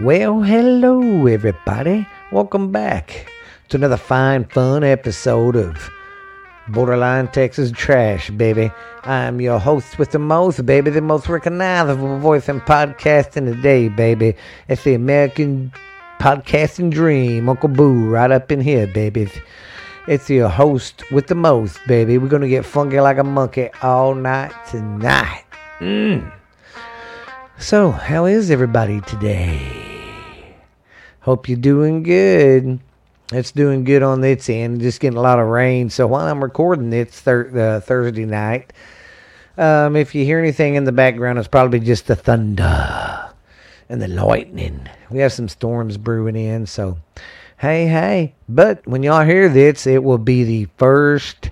Well, hello, everybody. Welcome back to another fine, fun episode of Borderline Texas Trash, baby. I'm your host with the most, baby, the most recognizable voice in podcasting today, baby. It's the American podcasting dream, Uncle Boo, right up in here, baby. It's your host with the most, baby. We're gonna get funky like a monkey all night tonight. Mm. So, how is everybody today? Hope you're doing good. It's doing good on its end. Just getting a lot of rain. So while I'm recording, it's thir- uh, Thursday night. Um, if you hear anything in the background, it's probably just the thunder and the lightning. We have some storms brewing in. So, hey, hey. But when y'all hear this, it will be the first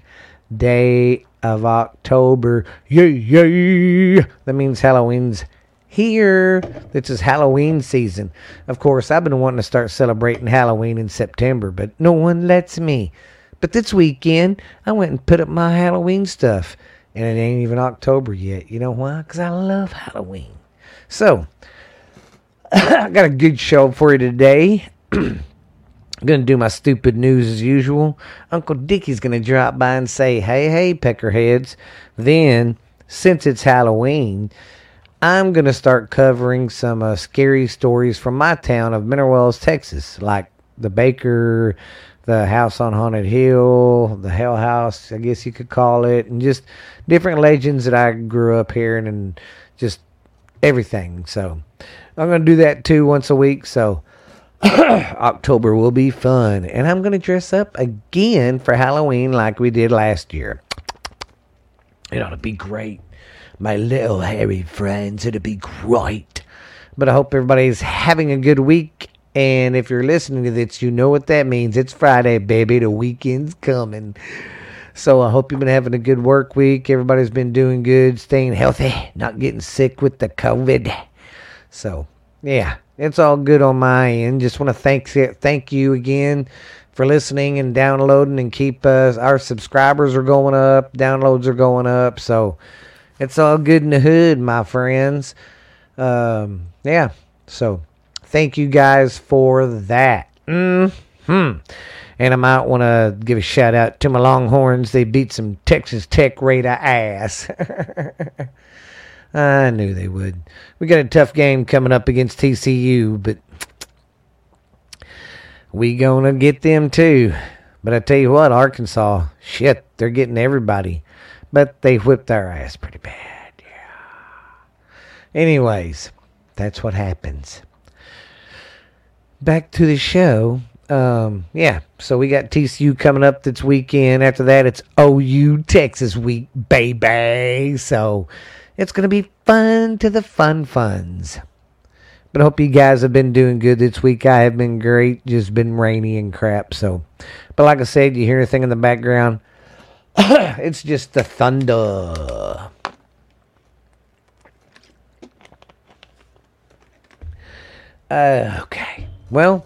day of October. Yay, yay. That means Halloween's here. This is Halloween season. Of course, I've been wanting to start celebrating Halloween in September, but no one lets me. But this weekend, I went and put up my Halloween stuff, and it ain't even October yet. You know why? Because I love Halloween. So, I got a good show for you today. I'm going to do my stupid news as usual. Uncle Dickie's going to drop by and say, hey, hey, peckerheads. Then, since it's Halloween, I'm going to start covering some uh, scary stories from my town of Mineral Wells, Texas, like the Baker, the House on Haunted Hill, the Hell House, I guess you could call it, and just different legends that I grew up hearing and just everything. So I'm going to do that too once a week. So October will be fun. And I'm going to dress up again for Halloween like we did last year. It ought to be great my little hairy friends. It'll be great. But I hope everybody's having a good week. And if you're listening to this, you know what that means. It's Friday, baby. The weekend's coming. So I hope you've been having a good work week. Everybody's been doing good, staying healthy, not getting sick with the COVID. So, yeah, it's all good on my end. Just want to thank thank you again for listening and downloading and keep us. Our subscribers are going up, downloads are going up. So, it's all good in the hood, my friends. Um, yeah. So thank you guys for that. Hmm. And I might want to give a shout out to my Longhorns. They beat some Texas Tech Raider ass. I knew they would. We got a tough game coming up against TCU, but we gonna get them too. But I tell you what, Arkansas, shit, they're getting everybody. But they whipped our ass pretty bad. Yeah. Anyways, that's what happens. Back to the show. Um, yeah, so we got TCU coming up this weekend. After that, it's OU Texas week, baby. So it's going to be fun to the fun funds. But I hope you guys have been doing good this week. I have been great. Just been rainy and crap. So, but like I said, you hear anything in the background? it's just the thunder. Uh, okay. Well,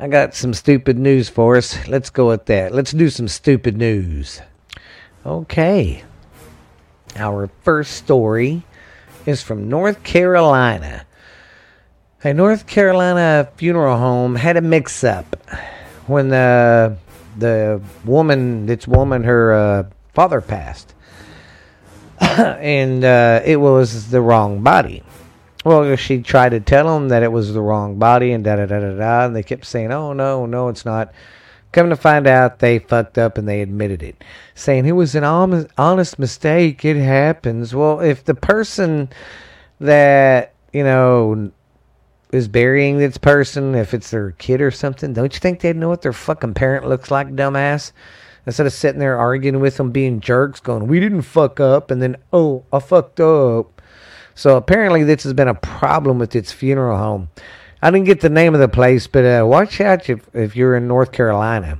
I got some stupid news for us. Let's go with that. Let's do some stupid news. Okay. Our first story is from North Carolina. A North Carolina funeral home had a mix up when the the woman, this woman, her uh, father passed, and uh, it was the wrong body. Well, she tried to tell them that it was the wrong body, and da da da da da, and they kept saying, "Oh no, no, it's not." Come to find out, they fucked up and they admitted it, saying it was an honest mistake. It happens. Well, if the person that you know is burying this person, if it's their kid or something, don't you think they'd know what their fucking parent looks like, dumbass? Instead of sitting there arguing with them, being jerks, going, "We didn't fuck up," and then, "Oh, I fucked up." So apparently, this has been a problem with its funeral home. I didn't get the name of the place, but uh, watch out if, if you're in North Carolina.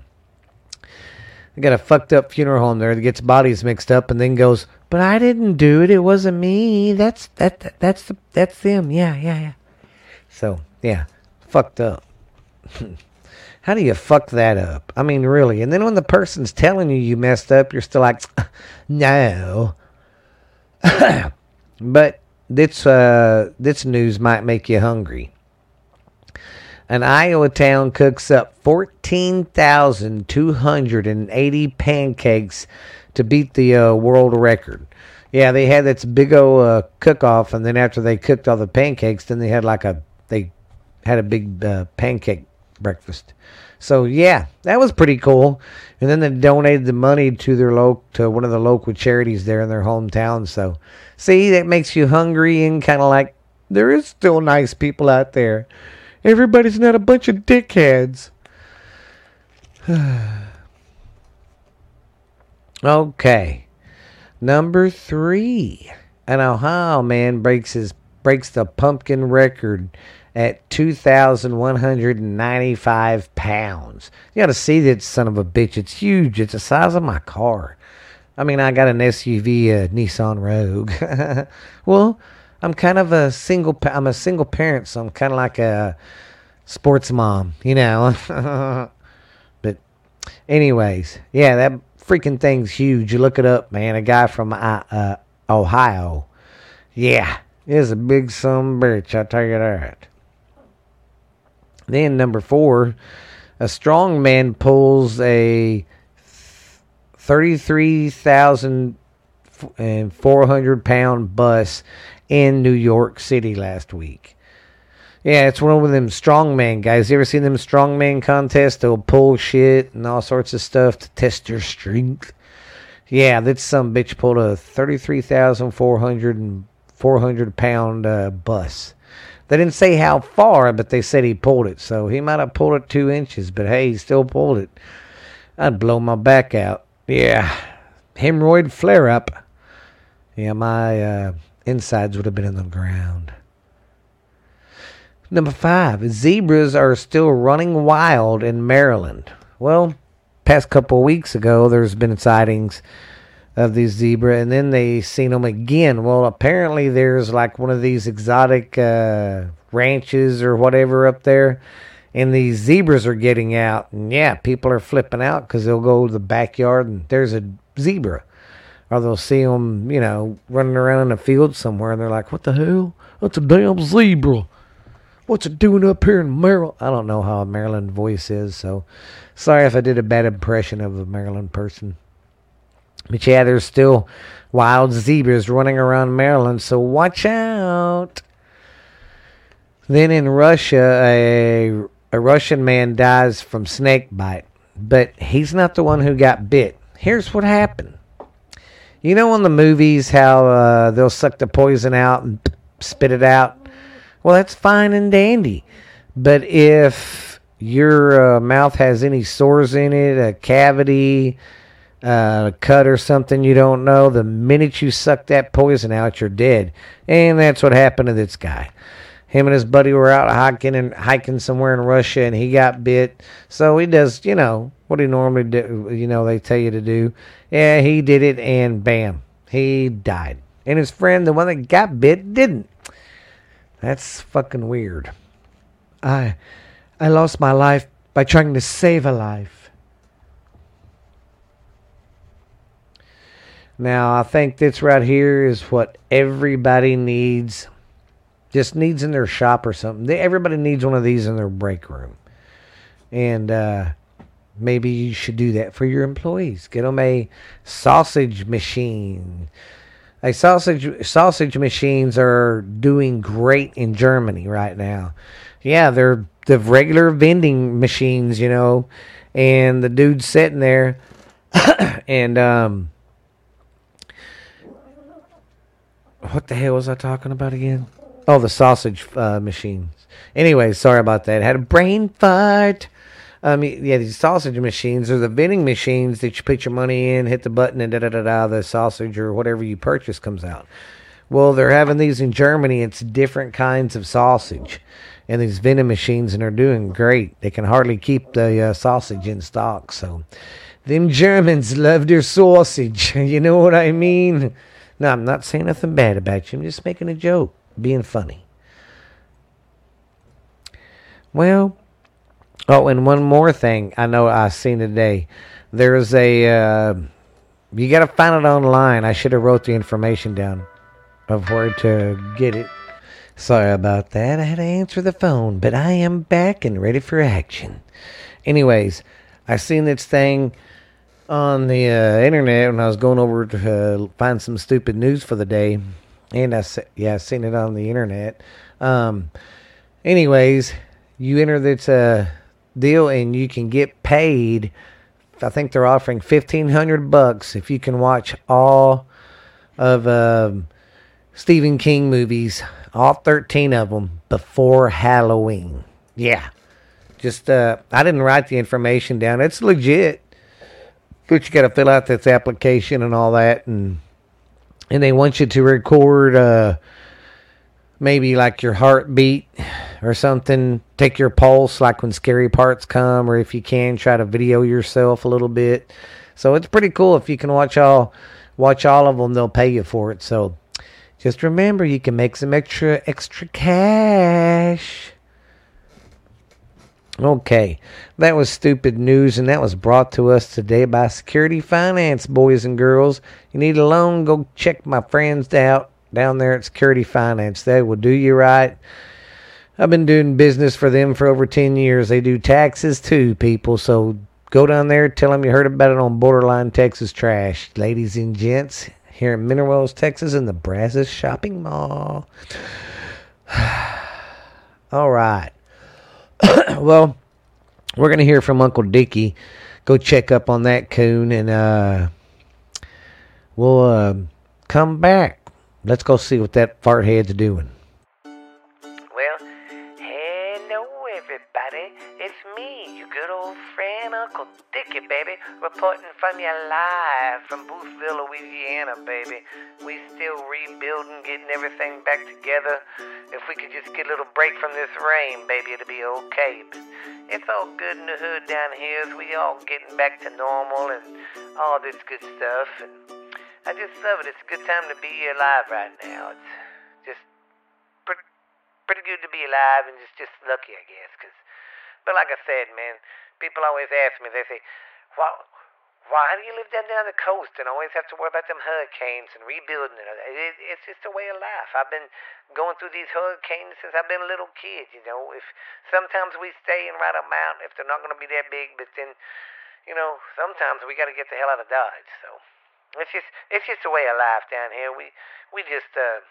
They got a fucked up funeral home there that gets bodies mixed up, and then goes, "But I didn't do it. It wasn't me. That's that, that that's the that's them. Yeah, yeah, yeah." So, yeah, fucked up. How do you fuck that up? I mean, really. And then when the person's telling you you messed up, you're still like, no. but this uh, this news might make you hungry. An Iowa town cooks up 14,280 pancakes to beat the uh, world record. Yeah, they had this big old uh, cook off, and then after they cooked all the pancakes, then they had like a they had a big uh, pancake breakfast. So yeah, that was pretty cool. And then they donated the money to their lo- to one of the local charities there in their hometown. So see, that makes you hungry and kind of like there is still nice people out there. Everybody's not a bunch of dickheads. okay. Number three. An Ohio man breaks his breaks the pumpkin record at 2,195 pounds. You got to see that son of a bitch. It's huge. It's the size of my car. I mean, I got an SUV, a Nissan Rogue. well, I'm kind of a single. I'm a single parent, so I'm kind of like a sports mom, you know. but, anyways, yeah, that freaking thing's huge. You look it up, man. A guy from uh, uh, Ohio. Yeah, is a big some bitch. I tell you that. Then number four, a strong man pulls a thirty-three thousand and four hundred pound bus in New York City last week. Yeah, it's one of them strongman guys. You ever seen them strongman contests? They'll pull shit and all sorts of stuff to test your strength. Yeah, that's some bitch pulled a 33,400 and 400 pound uh, bus. They didn't say how far, but they said he pulled it. So he might have pulled it two inches, but hey, he still pulled it. I'd blow my back out. Yeah, hemorrhoid flare up. Yeah, my uh, insides would have been in the ground. Number five, zebras are still running wild in Maryland. Well, past couple of weeks ago, there's been sightings of these zebra, and then they seen them again. Well, apparently there's like one of these exotic uh, ranches or whatever up there, and these zebras are getting out. And yeah, people are flipping out because they'll go to the backyard and there's a zebra, or they'll see them, you know, running around in a field somewhere, and they're like, "What the hell? That's a damn zebra." What's it doing up here in Maryland? I don't know how a Maryland voice is, so sorry if I did a bad impression of a Maryland person. But yeah, there's still wild zebras running around Maryland, so watch out. Then in Russia, a, a Russian man dies from snake bite, but he's not the one who got bit. Here's what happened. You know in the movies how uh, they'll suck the poison out and spit it out? Well, that's fine and dandy. But if your uh, mouth has any sores in it, a cavity, uh, a cut or something you don't know, the minute you suck that poison out, you're dead. And that's what happened to this guy. Him and his buddy were out hiking and hiking somewhere in Russia, and he got bit. So he does, you know, what he normally do. You know, they tell you to do. Yeah, he did it, and bam, he died. And his friend, the one that got bit, didn't. That's fucking weird. I I lost my life by trying to save a life. Now, I think this right here is what everybody needs. Just needs in their shop or something. They, everybody needs one of these in their break room. And uh, maybe you should do that for your employees. Get them a sausage machine like sausage sausage machines are doing great in Germany right now. Yeah, they're the regular vending machines, you know, and the dude's sitting there and um what the hell was I talking about again? Oh, the sausage uh, machines. Anyway, sorry about that. Had a brain fart. Um, yeah, these sausage machines are the vending machines that you put your money in, hit the button, and da da da da. The sausage or whatever you purchase comes out. Well, they're having these in Germany. It's different kinds of sausage, and these vending machines, and they're doing great. They can hardly keep the uh, sausage in stock. So, them Germans love their sausage. you know what I mean? No, I'm not saying nothing bad about you. I'm just making a joke, being funny. Well, Oh, and one more thing I know I seen today. There's a uh, you got to find it online. I should have wrote the information down. of where to get it. Sorry about that. I had to answer the phone, but I am back and ready for action. Anyways, I seen this thing on the uh, internet when I was going over to uh, find some stupid news for the day, and I yeah, I seen it on the internet. Um, anyways, you enter this uh, deal and you can get paid. I think they're offering fifteen hundred bucks if you can watch all of uh, Stephen King movies, all thirteen of them before Halloween. Yeah, just uh, I didn't write the information down. It's legit, but you got to fill out this application and all that, and and they want you to record uh, maybe like your heartbeat or something. Take your pulse, like when scary parts come, or if you can, try to video yourself a little bit. So it's pretty cool if you can watch all watch all of them. They'll pay you for it. So just remember, you can make some extra extra cash. Okay, that was stupid news, and that was brought to us today by Security Finance, boys and girls. You need a loan? Go check my friends out down there at Security Finance. They will do you right. I've been doing business for them for over 10 years. They do taxes too, people. So go down there, tell them you heard about it on Borderline Texas Trash. Ladies and gents, here in Mineral Wells, Texas, in the Brazos Shopping Mall. All right. well, we're going to hear from Uncle Dickie. Go check up on that coon and uh, we'll uh, come back. Let's go see what that fart head's doing. Everybody. It's me, your good old friend Uncle Dickie, baby, reporting from you live from Boothville, Louisiana, baby. We still rebuilding, getting everything back together. If we could just get a little break from this rain, baby, it'll be okay. But it's all good in the hood down here as we all getting back to normal and all this good stuff. And I just love it. It's a good time to be alive right now. It's pretty good to be alive and just, just lucky, I guess. Cause, but like I said, man, people always ask me, they say, why, why do you live down there on the coast and always have to worry about them hurricanes and rebuilding it? it? It's just a way of life. I've been going through these hurricanes since I've been a little kid. You know, if sometimes we stay and ride a mountain if they're not going to be that big, but then, you know, sometimes we got to get the hell out of Dodge. So it's just it's just a way of life down here. We we just uh,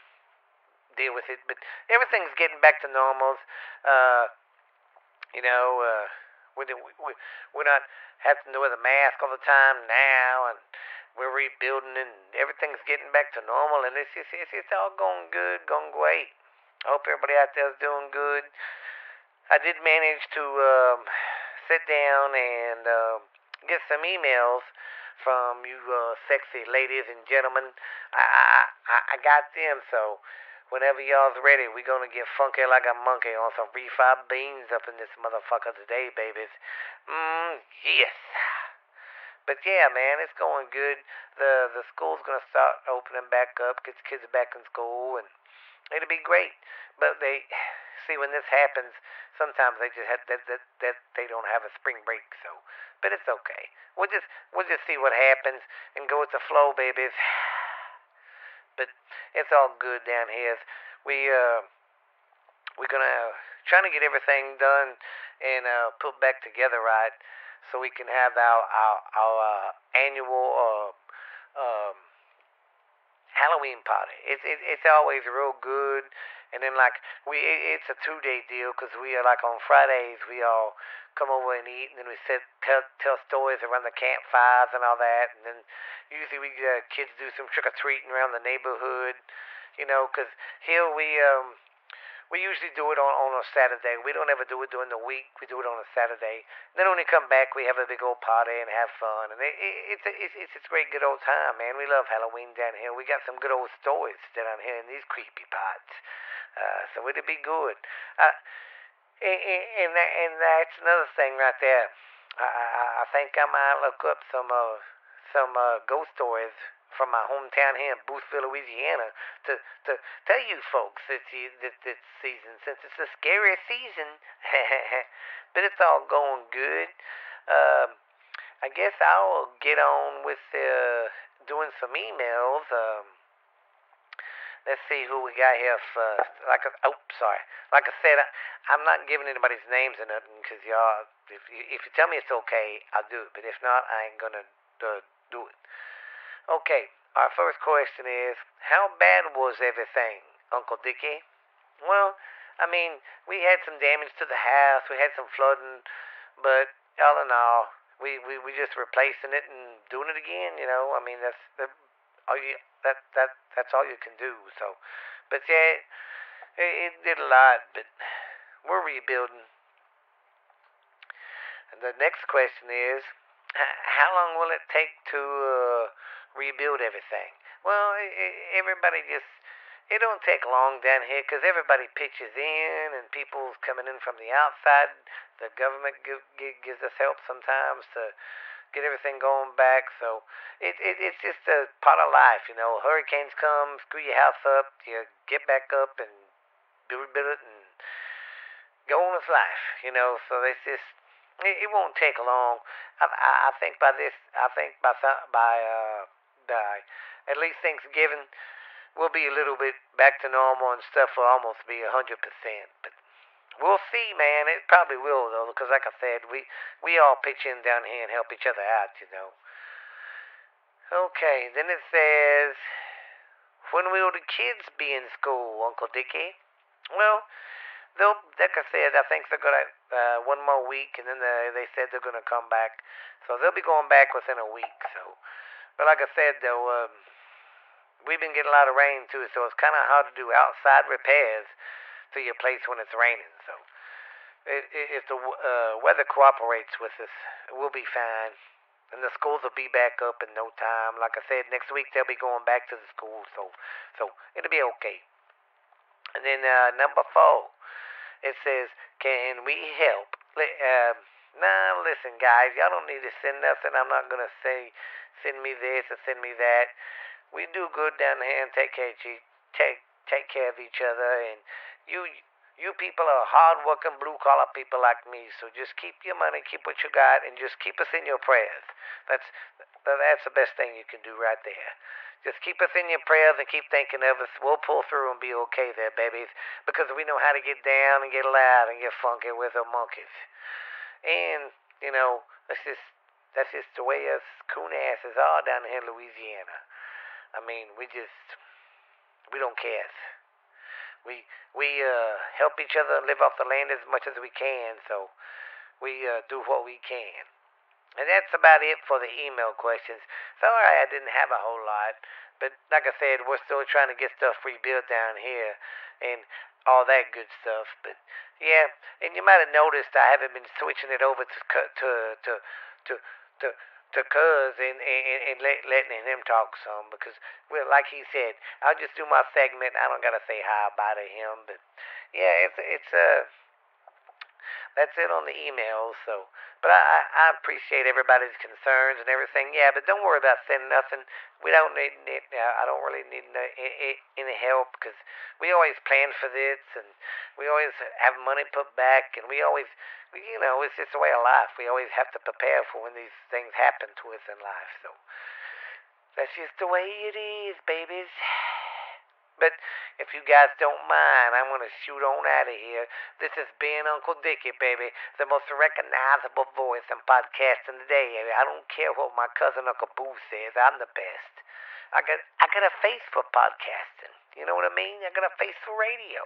deal with it, but everything's getting back to normals. Uh, you know. Uh, we, we, we're not having to wear the mask all the time now, and we're rebuilding, and everything's getting back to normal, and it's just, it's, it's all going good, going great. I hope everybody out there is doing good. I did manage to um, sit down and uh, get some emails from you uh, sexy ladies and gentlemen. I, I, I got them, so Whenever y'all's ready, we gonna get funky like a monkey on some refried beans up in this motherfucker today, babies. Mmm, yes. But yeah, man, it's going good. The the school's gonna start opening back up, get the kids back in school, and it'll be great. But they see when this happens, sometimes they just have that that, that they don't have a spring break. So, but it's okay. We'll just we'll just see what happens and go with the flow, babies. but it's all good down here. We uh, we're gonna trying to get everything done and uh, put back together right, so we can have our our, our uh, annual uh, um, Halloween party. It's it, it's always real good. And then like we, it, it's a two day deal because we are like on Fridays we all come over and eat, and then we sit tell tell stories around the campfires and all that, and then usually we uh, kids do some trick or treating around the neighborhood, you know, because here we um we usually do it on, on a Saturday. We don't ever do it during the week. We do it on a Saturday. Then when we come back, we have a big old party and have fun. And it, it, it's, a, it's it's a great good old time, man. We love Halloween down here. We got some good old stories down here in these creepy parts. Uh, so it'll be good. Uh, and, and, and that's another thing right there. I, I, I think I might look up some uh, some uh, ghost stories from my hometown here in Boothville, Louisiana, to to tell you folks that you, that this season, since it's a scary season, but it's all going good. Um, I guess I'll get on with uh, doing some emails. Um, let's see who we got here first. Like, I, oh, sorry. Like I said, I, I'm not giving anybody's names or nothing because y'all, if you, if you tell me it's okay, I'll do it. But if not, I ain't gonna uh, do it. Okay, our first question is, how bad was everything, Uncle Dickie? Well, I mean, we had some damage to the house, we had some flooding, but all in all, we, we, we just replacing it and doing it again, you know. I mean, that's all you, that, that, that's all you can do, so. But yeah, it, it did a lot, but we're rebuilding. And the next question is, how long will it take to uh, rebuild everything? Well, everybody just it don't take long down here because everybody pitches in and people's coming in from the outside. The government give, give, gives us help sometimes to get everything going back. So it, it it's just a part of life, you know. Hurricanes come, screw your house up, you get back up and build, build it and go on with life, you know. So it's just it, it won't take long. I, I, I think by this, I think by by uh by at least Thanksgiving we'll be a little bit back to normal and stuff will almost be a hundred percent. But we'll see, man. It probably will though, because like I said, we we all pitch in down here and help each other out, you know. Okay, then it says, when will the kids be in school, Uncle Dickie? Well, they'll, like I said, I think they're gonna uh, one more week, and then they they said they're gonna come back, so they'll be going back within a week. So, but like I said, though. Um, we've been getting a lot of rain too, so it's kind of hard to do outside repairs to your place when it's raining. So it, it, if the uh, weather cooperates with us, we'll be fine. And the schools will be back up in no time. Like I said, next week they'll be going back to the school, so so it'll be okay. And then uh, number four, it says, "Can we help?" Uh, now listen, guys, y'all don't need to send nothing. I'm not gonna say send me this or send me that we do good down here and take care of you, take take care of each other. And you you people are hard-working blue-collar people like me. So just keep your money, keep what you got, and just keep us in your prayers. That's that's the best thing you can do right there. Just keep us in your prayers and keep thinking of us. We'll pull through and be okay there, babies, because we know how to get down and get loud and get funky with the monkeys. And you know, that's just that's just the way us coon asses are down here in Louisiana. I mean, we just we don't care. We we uh, help each other live off the land as much as we can, so we uh, do what we can. And that's about it for the email questions. Sorry I didn't have a whole lot, but like I said, we're still trying to get stuff rebuilt down here and all that good stuff. But yeah, and you might have noticed I haven't been switching it over to to to to to to Cuz and, and, and let, letting him talk some because, well, like he said, I'll just do my segment. I don't gotta say hi bye to him, but yeah, it's it's uh that's it on the emails. So, but I I appreciate everybody's concerns and everything. Yeah, but don't worry about sending nothing. We don't need, need I don't really need no, any help because we always plan for this and we always have money put back and we always you know, it's just a way of life. We always have to prepare for when these things happen to us in life. So that's just the way it is, babies. But if you guys don't mind, I'm to shoot on out of here. This has been Uncle Dickie, baby, the most recognizable voice in podcasting today. I don't care what my cousin Uncle Boo says. I'm the best. I got I got a face for podcasting. You know what I mean? I got a face for radio.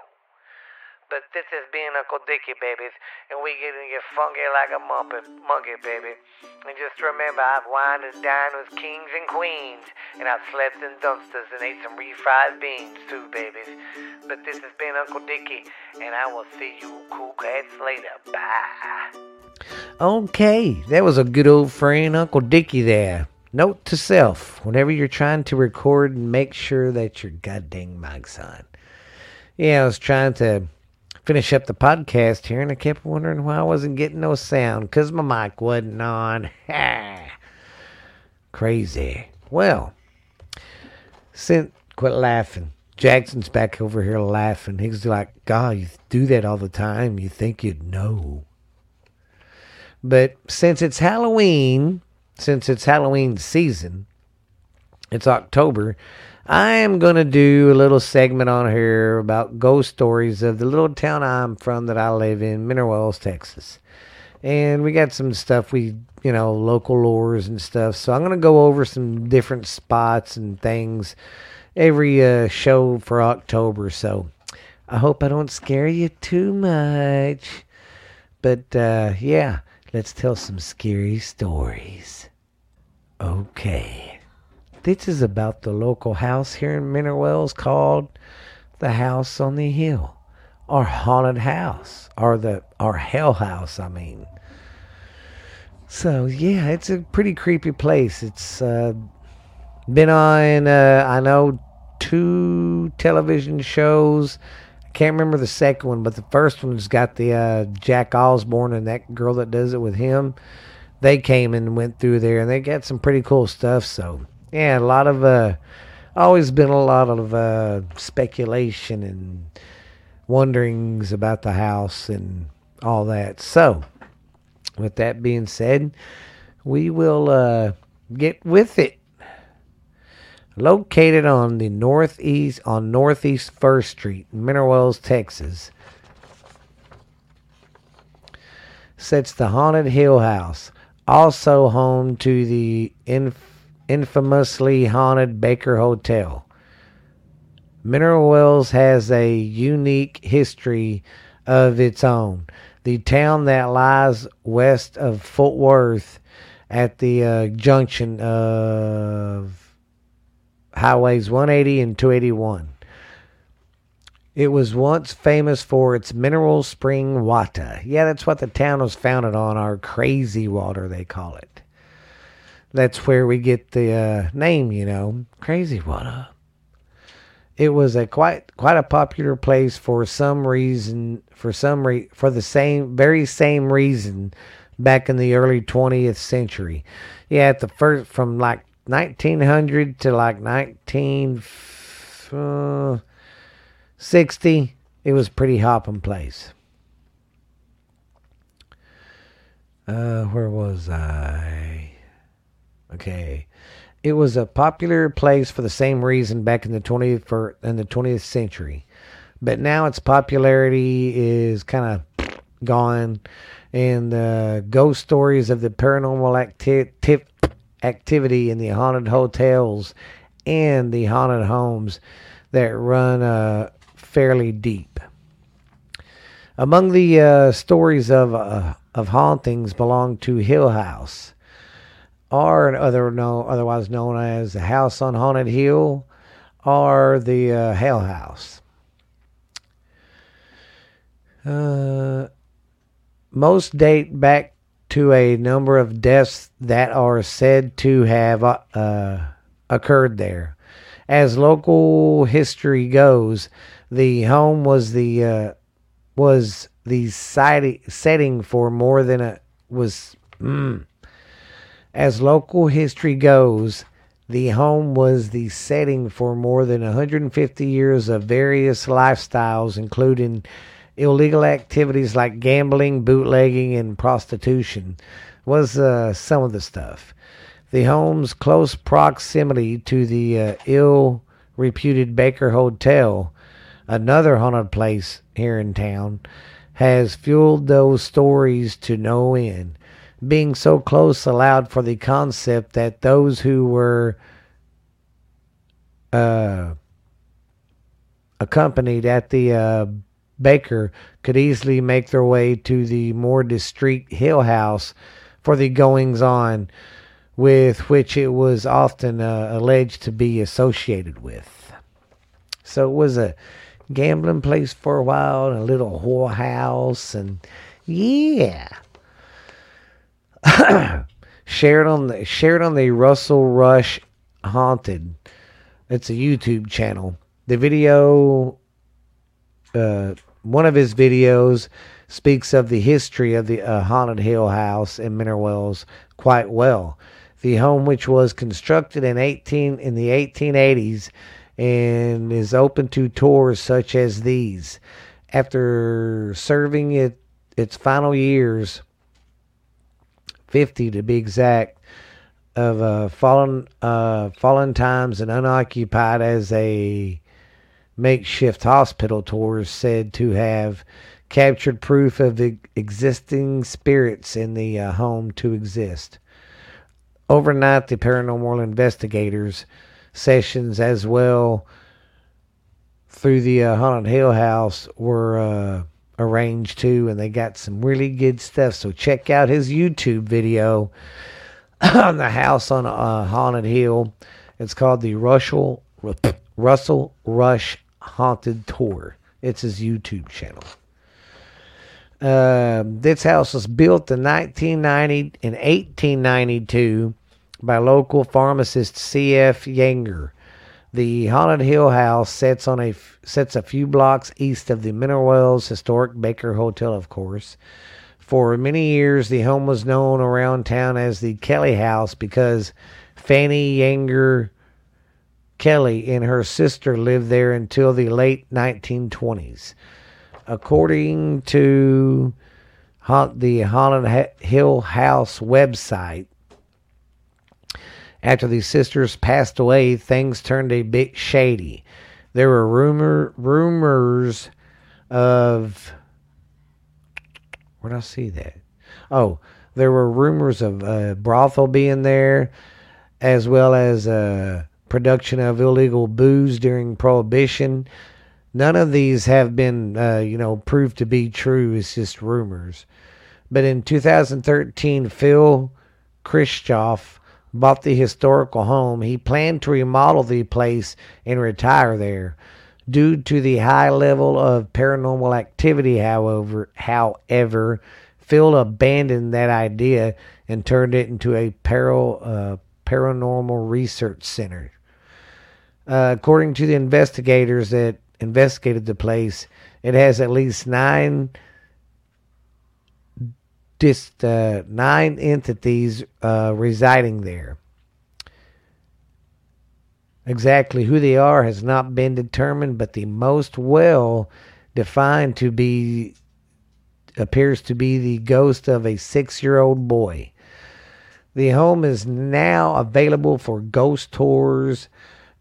But this has been Uncle Dickie, babies, and we getting get funky like a muppet, monkey, baby. And just remember, I've wined and dined with kings and queens, and I've slept in dumpsters and ate some refried beans too, babies. But this has been Uncle Dickie, and I will see you cool cats later. Bye. Okay, that was a good old friend, Uncle Dickie there. Note to self whenever you're trying to record, make sure that your goddamn mic's on. Yeah, I was trying to finish up the podcast here, and I kept wondering why I wasn't getting no sound because my mic wasn't on. Crazy. Well, since quit laughing. Jackson's back over here laughing. He's like, God, you do that all the time. You think you'd know. But since it's Halloween, since it's Halloween season, it's October, I am going to do a little segment on here about ghost stories of the little town I'm from that I live in, Mineral Wells, Texas. And we got some stuff we, you know, local lores and stuff. So I'm going to go over some different spots and things every uh, show for October. So I hope I don't scare you too much. But uh, yeah, let's tell some scary stories. Okay. This is about the local house here in Mineral Wells called the House on the Hill, or haunted house, or the or hell house. I mean. So yeah, it's a pretty creepy place. It's uh, been on uh, I know two television shows. I can't remember the second one, but the first one's got the uh, Jack Osbourne and that girl that does it with him. They came and went through there, and they got some pretty cool stuff. So yeah, a lot of uh, always been a lot of uh, speculation and wonderings about the house and all that. So, with that being said, we will uh, get with it. Located on the northeast on Northeast First Street, Mineral Wells, Texas, sits the haunted Hill House, also home to the inf- infamously haunted Baker Hotel. Mineral Wells has a unique history of its own. The town that lies west of Fort Worth at the uh, junction of highways 180 and 281. It was once famous for its mineral spring water. Yeah, that's what the town was founded on, our crazy water, they call it that's where we get the uh, name, you know, Crazy Water. It was a quite quite a popular place for some reason, for some re- for the same very same reason, back in the early 20th century. Yeah, at the first from like 1900 to like 1960, uh, it was pretty hopping place. Uh, where was I? Okay. It was a popular place for the same reason back in the 20th for in the 20th century. But now its popularity is kind of gone and the ghost stories of the paranormal acti- activity in the haunted hotels and the haunted homes that run uh, fairly deep. Among the uh, stories of uh, of hauntings belong to Hill House, or other no, otherwise known as the House on Haunted Hill, or the uh, Hell House. Uh, most date back to a number of deaths that are said to have uh, uh occurred there. As local history goes, the home was the uh, was the setting for more than a was. Mm, as local history goes, the home was the setting for more than 150 years of various lifestyles, including illegal activities like gambling, bootlegging, and prostitution. Was uh, some of the stuff. The home's close proximity to the uh, ill reputed Baker Hotel, another haunted place here in town, has fueled those stories to no end being so close allowed for the concept that those who were uh, accompanied at the uh, baker could easily make their way to the more discreet Hill House for the goings on with which it was often uh, alleged to be associated with. So it was a gambling place for a while and a little whorehouse and yeah shared on the shared on the Russell Rush Haunted. It's a YouTube channel. The video, uh, one of his videos speaks of the history of the uh, haunted Hill House in Mineral Wells quite well. The home, which was constructed in eighteen in the 1880s, and is open to tours such as these. After serving it its final years 50 to be exact, of uh, fallen uh, fallen times and unoccupied as a makeshift hospital tour is said to have captured proof of e- existing spirits in the uh, home to exist. Overnight, the paranormal investigators sessions as well through the uh, haunted hill house were uh, arranged too and they got some really good stuff so check out his youtube video on the house on uh, haunted hill it's called the russell russell rush haunted tour it's his youtube channel uh, this house was built in 1990 in 1892 by local pharmacist C.F. Yanger. The Haunted Hill House sits on a sits a few blocks east of the Mineral Wells Historic Baker Hotel, of course. For many years, the home was known around town as the Kelly House because Fanny Yanger Kelly and her sister lived there until the late 1920s. According to the Haunted Hill House website, after the sisters passed away, things turned a bit shady. There were rumor rumors of where did I see that? Oh, there were rumors of a brothel being there, as well as a production of illegal booze during Prohibition. None of these have been, uh, you know, proved to be true. It's just rumors. But in 2013, Phil Christoff bought the historical home, he planned to remodel the place and retire there. Due to the high level of paranormal activity, however, however, Phil abandoned that idea and turned it into a para, uh, paranormal research center. Uh, according to the investigators that investigated the place, it has at least nine just uh, nine entities uh, residing there. Exactly who they are has not been determined, but the most well defined to be appears to be the ghost of a six year old boy. The home is now available for ghost tours,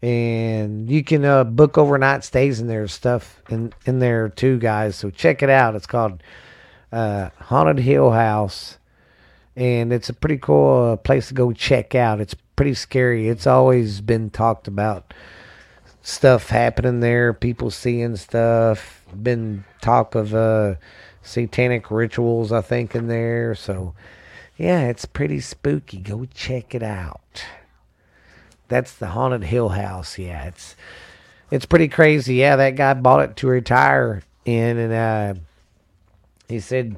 and you can uh, book overnight stays in there. Stuff in in there too, guys. So check it out. It's called uh, Haunted Hill House, and it's a pretty cool uh, place to go check out. It's pretty scary. It's always been talked about stuff happening there, people seeing stuff. Been talk of uh, satanic rituals, I think, in there. So, yeah, it's pretty spooky. Go check it out. That's the Haunted Hill House. Yeah, it's it's pretty crazy. Yeah, that guy bought it to retire in, and uh, he said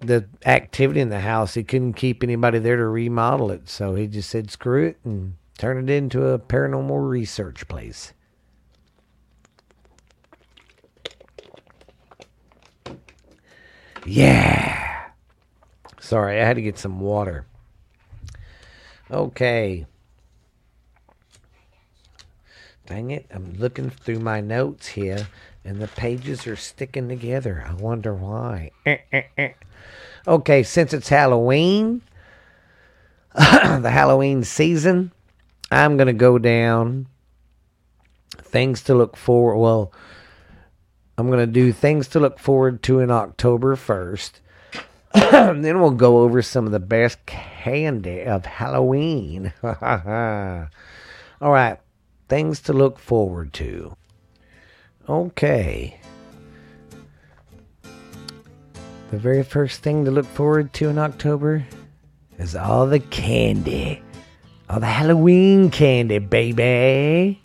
the activity in the house, he couldn't keep anybody there to remodel it. So he just said, screw it and turn it into a paranormal research place. Yeah. Sorry, I had to get some water. Okay. Dang it, I'm looking through my notes here and the pages are sticking together. I wonder why. Eh, eh, eh. okay, since it's Halloween, the Halloween season, I'm going to go down things to look forward. Well, I'm going to do things to look forward to in October 1st. then we'll go over some of the best candy of Halloween. All right, things to look forward to. Okay. The very first thing to look forward to in October is all the candy. All the Halloween candy, baby.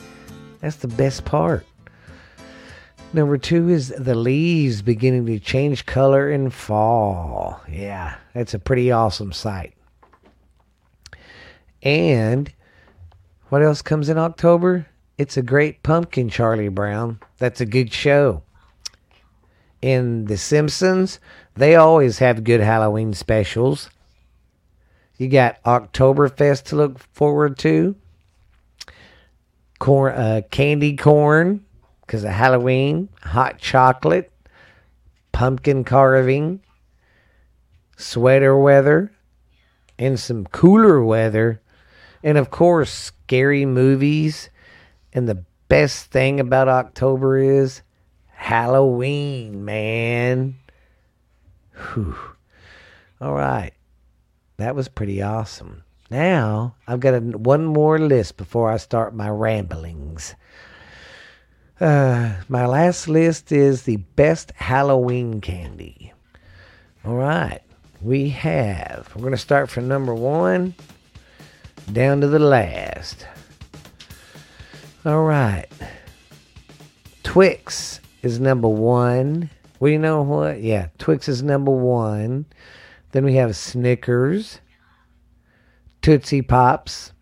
That's the best part. Number two is the leaves beginning to change color in fall. Yeah, that's a pretty awesome sight. And what else comes in October? It's a great pumpkin, Charlie Brown. That's a good show. In The Simpsons, they always have good Halloween specials. You got Oktoberfest to look forward to. Corn, uh, candy corn, because of Halloween. Hot chocolate. Pumpkin carving. Sweater weather. And some cooler weather And of course, scary movies. And the best thing about October is Halloween, man. Whew. All right. That was pretty awesome. Now, I've got a, one more list before I start my ramblings. Uh, my last list is the best Halloween candy. All right. We have, we're going to start from number one down to the last. All right. Twix is number one. Well, you know what? Yeah, Twix is number one. Then we have Snickers, Tootsie Pops.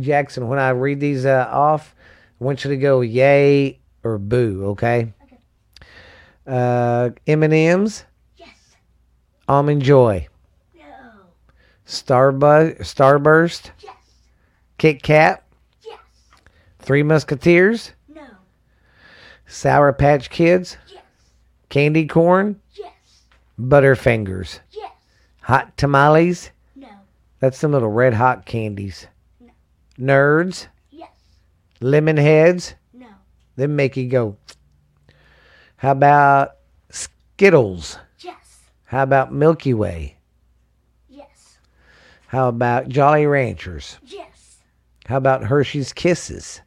Jackson, when I read these uh, off, I want you to go yay or boo, okay? Uh, M&M's, Yes. Almond Joy, No. Starbu- Starburst, Yes. Kit Kat. Three Musketeers, No. Sour Patch Kids, Yes. Candy Corn, Yes. Butterfingers, Yes. Hot Tamales. No. That's some little red hot candies. Nerds, Yes. lemon heads, No. them make you go. How about Skittles? Yes. How about Milky Way? Yes. How about Jolly Ranchers? Yes. How about Hershey's Kisses?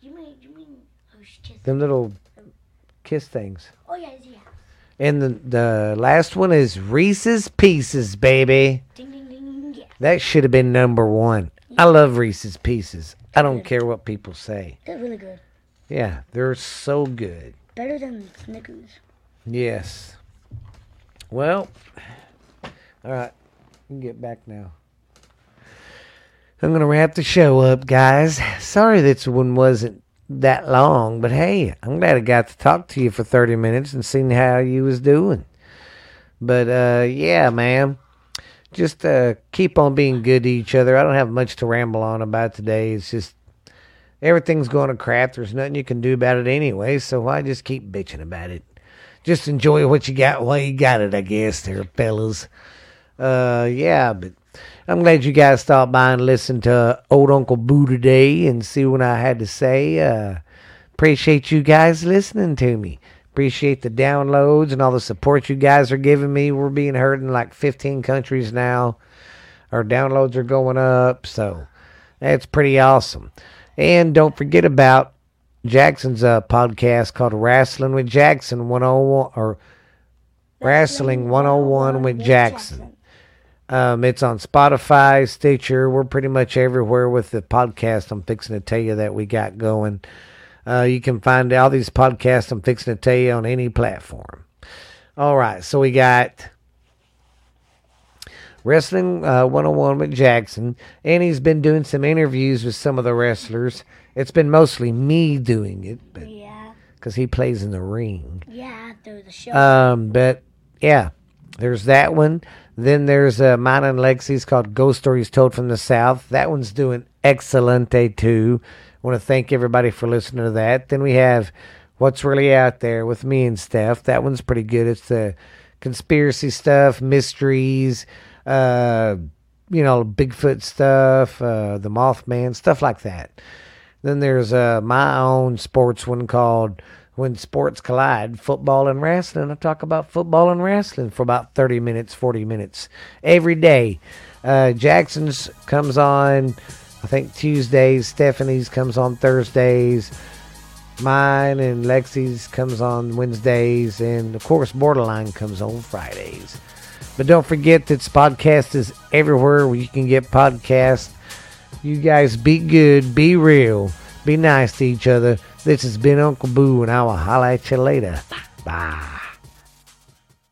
You mean you mean oh shit. Them little kiss things. Oh yeah, yeah. And the, the last one is Reese's Pieces, baby. Ding ding ding. Yeah. That should have been number one. I love Reese's Pieces. I don't care what people say. They're really good. Yeah, they're so good. Better than Snickers. Yes. Well, all right. We can get back now. I'm going to wrap the show up, guys. Sorry this one wasn't that long, but hey, I'm glad I got to talk to you for 30 minutes and seen how you was doing. But uh yeah, man. Just uh keep on being good to each other. I don't have much to ramble on about today. It's just everything's going to crap. There's nothing you can do about it anyway, so why just keep bitching about it? Just enjoy what you got while you got it, I guess, there, fellas. Uh, yeah, but I'm glad you guys stopped by and listened to Old Uncle Boo today and see what I had to say. Uh, appreciate you guys listening to me. Appreciate the downloads and all the support you guys are giving me. We're being heard in like 15 countries now. Our downloads are going up, so that's pretty awesome. And don't forget about Jackson's uh, podcast called Wrestling with Jackson 101 or Wrestling 101 with Jackson. Um, it's on Spotify, Stitcher. We're pretty much everywhere with the podcast I'm fixing to tell you that we got going. Uh, you can find all these podcasts I'm fixing to tell you on any platform. All right, so we got Wrestling uh, 101 with Jackson, and he's been doing some interviews with some of the wrestlers. It's been mostly me doing it, but Yeah. because he plays in the ring. Yeah. After the show. Um, but yeah, there's that one. Then there's uh, mine and Lexi's called Ghost Stories Told from the South. That one's doing excelente too. I want to thank everybody for listening to that. Then we have What's Really Out There with me and Steph. That one's pretty good. It's the conspiracy stuff, mysteries, uh, you know, Bigfoot stuff, uh, the Mothman, stuff like that. Then there's uh, my own sports one called When Sports Collide Football and Wrestling. I talk about football and wrestling for about 30 minutes, 40 minutes every day. Uh, Jackson's comes on, I think, Tuesdays. Stephanie's comes on Thursdays. Mine and Lexi's comes on Wednesdays. And of course, Borderline comes on Fridays. But don't forget that this podcast is everywhere where you can get podcasts. You guys be good, be real, be nice to each other. This has been Uncle Boo, and I will holla at you later. Bye.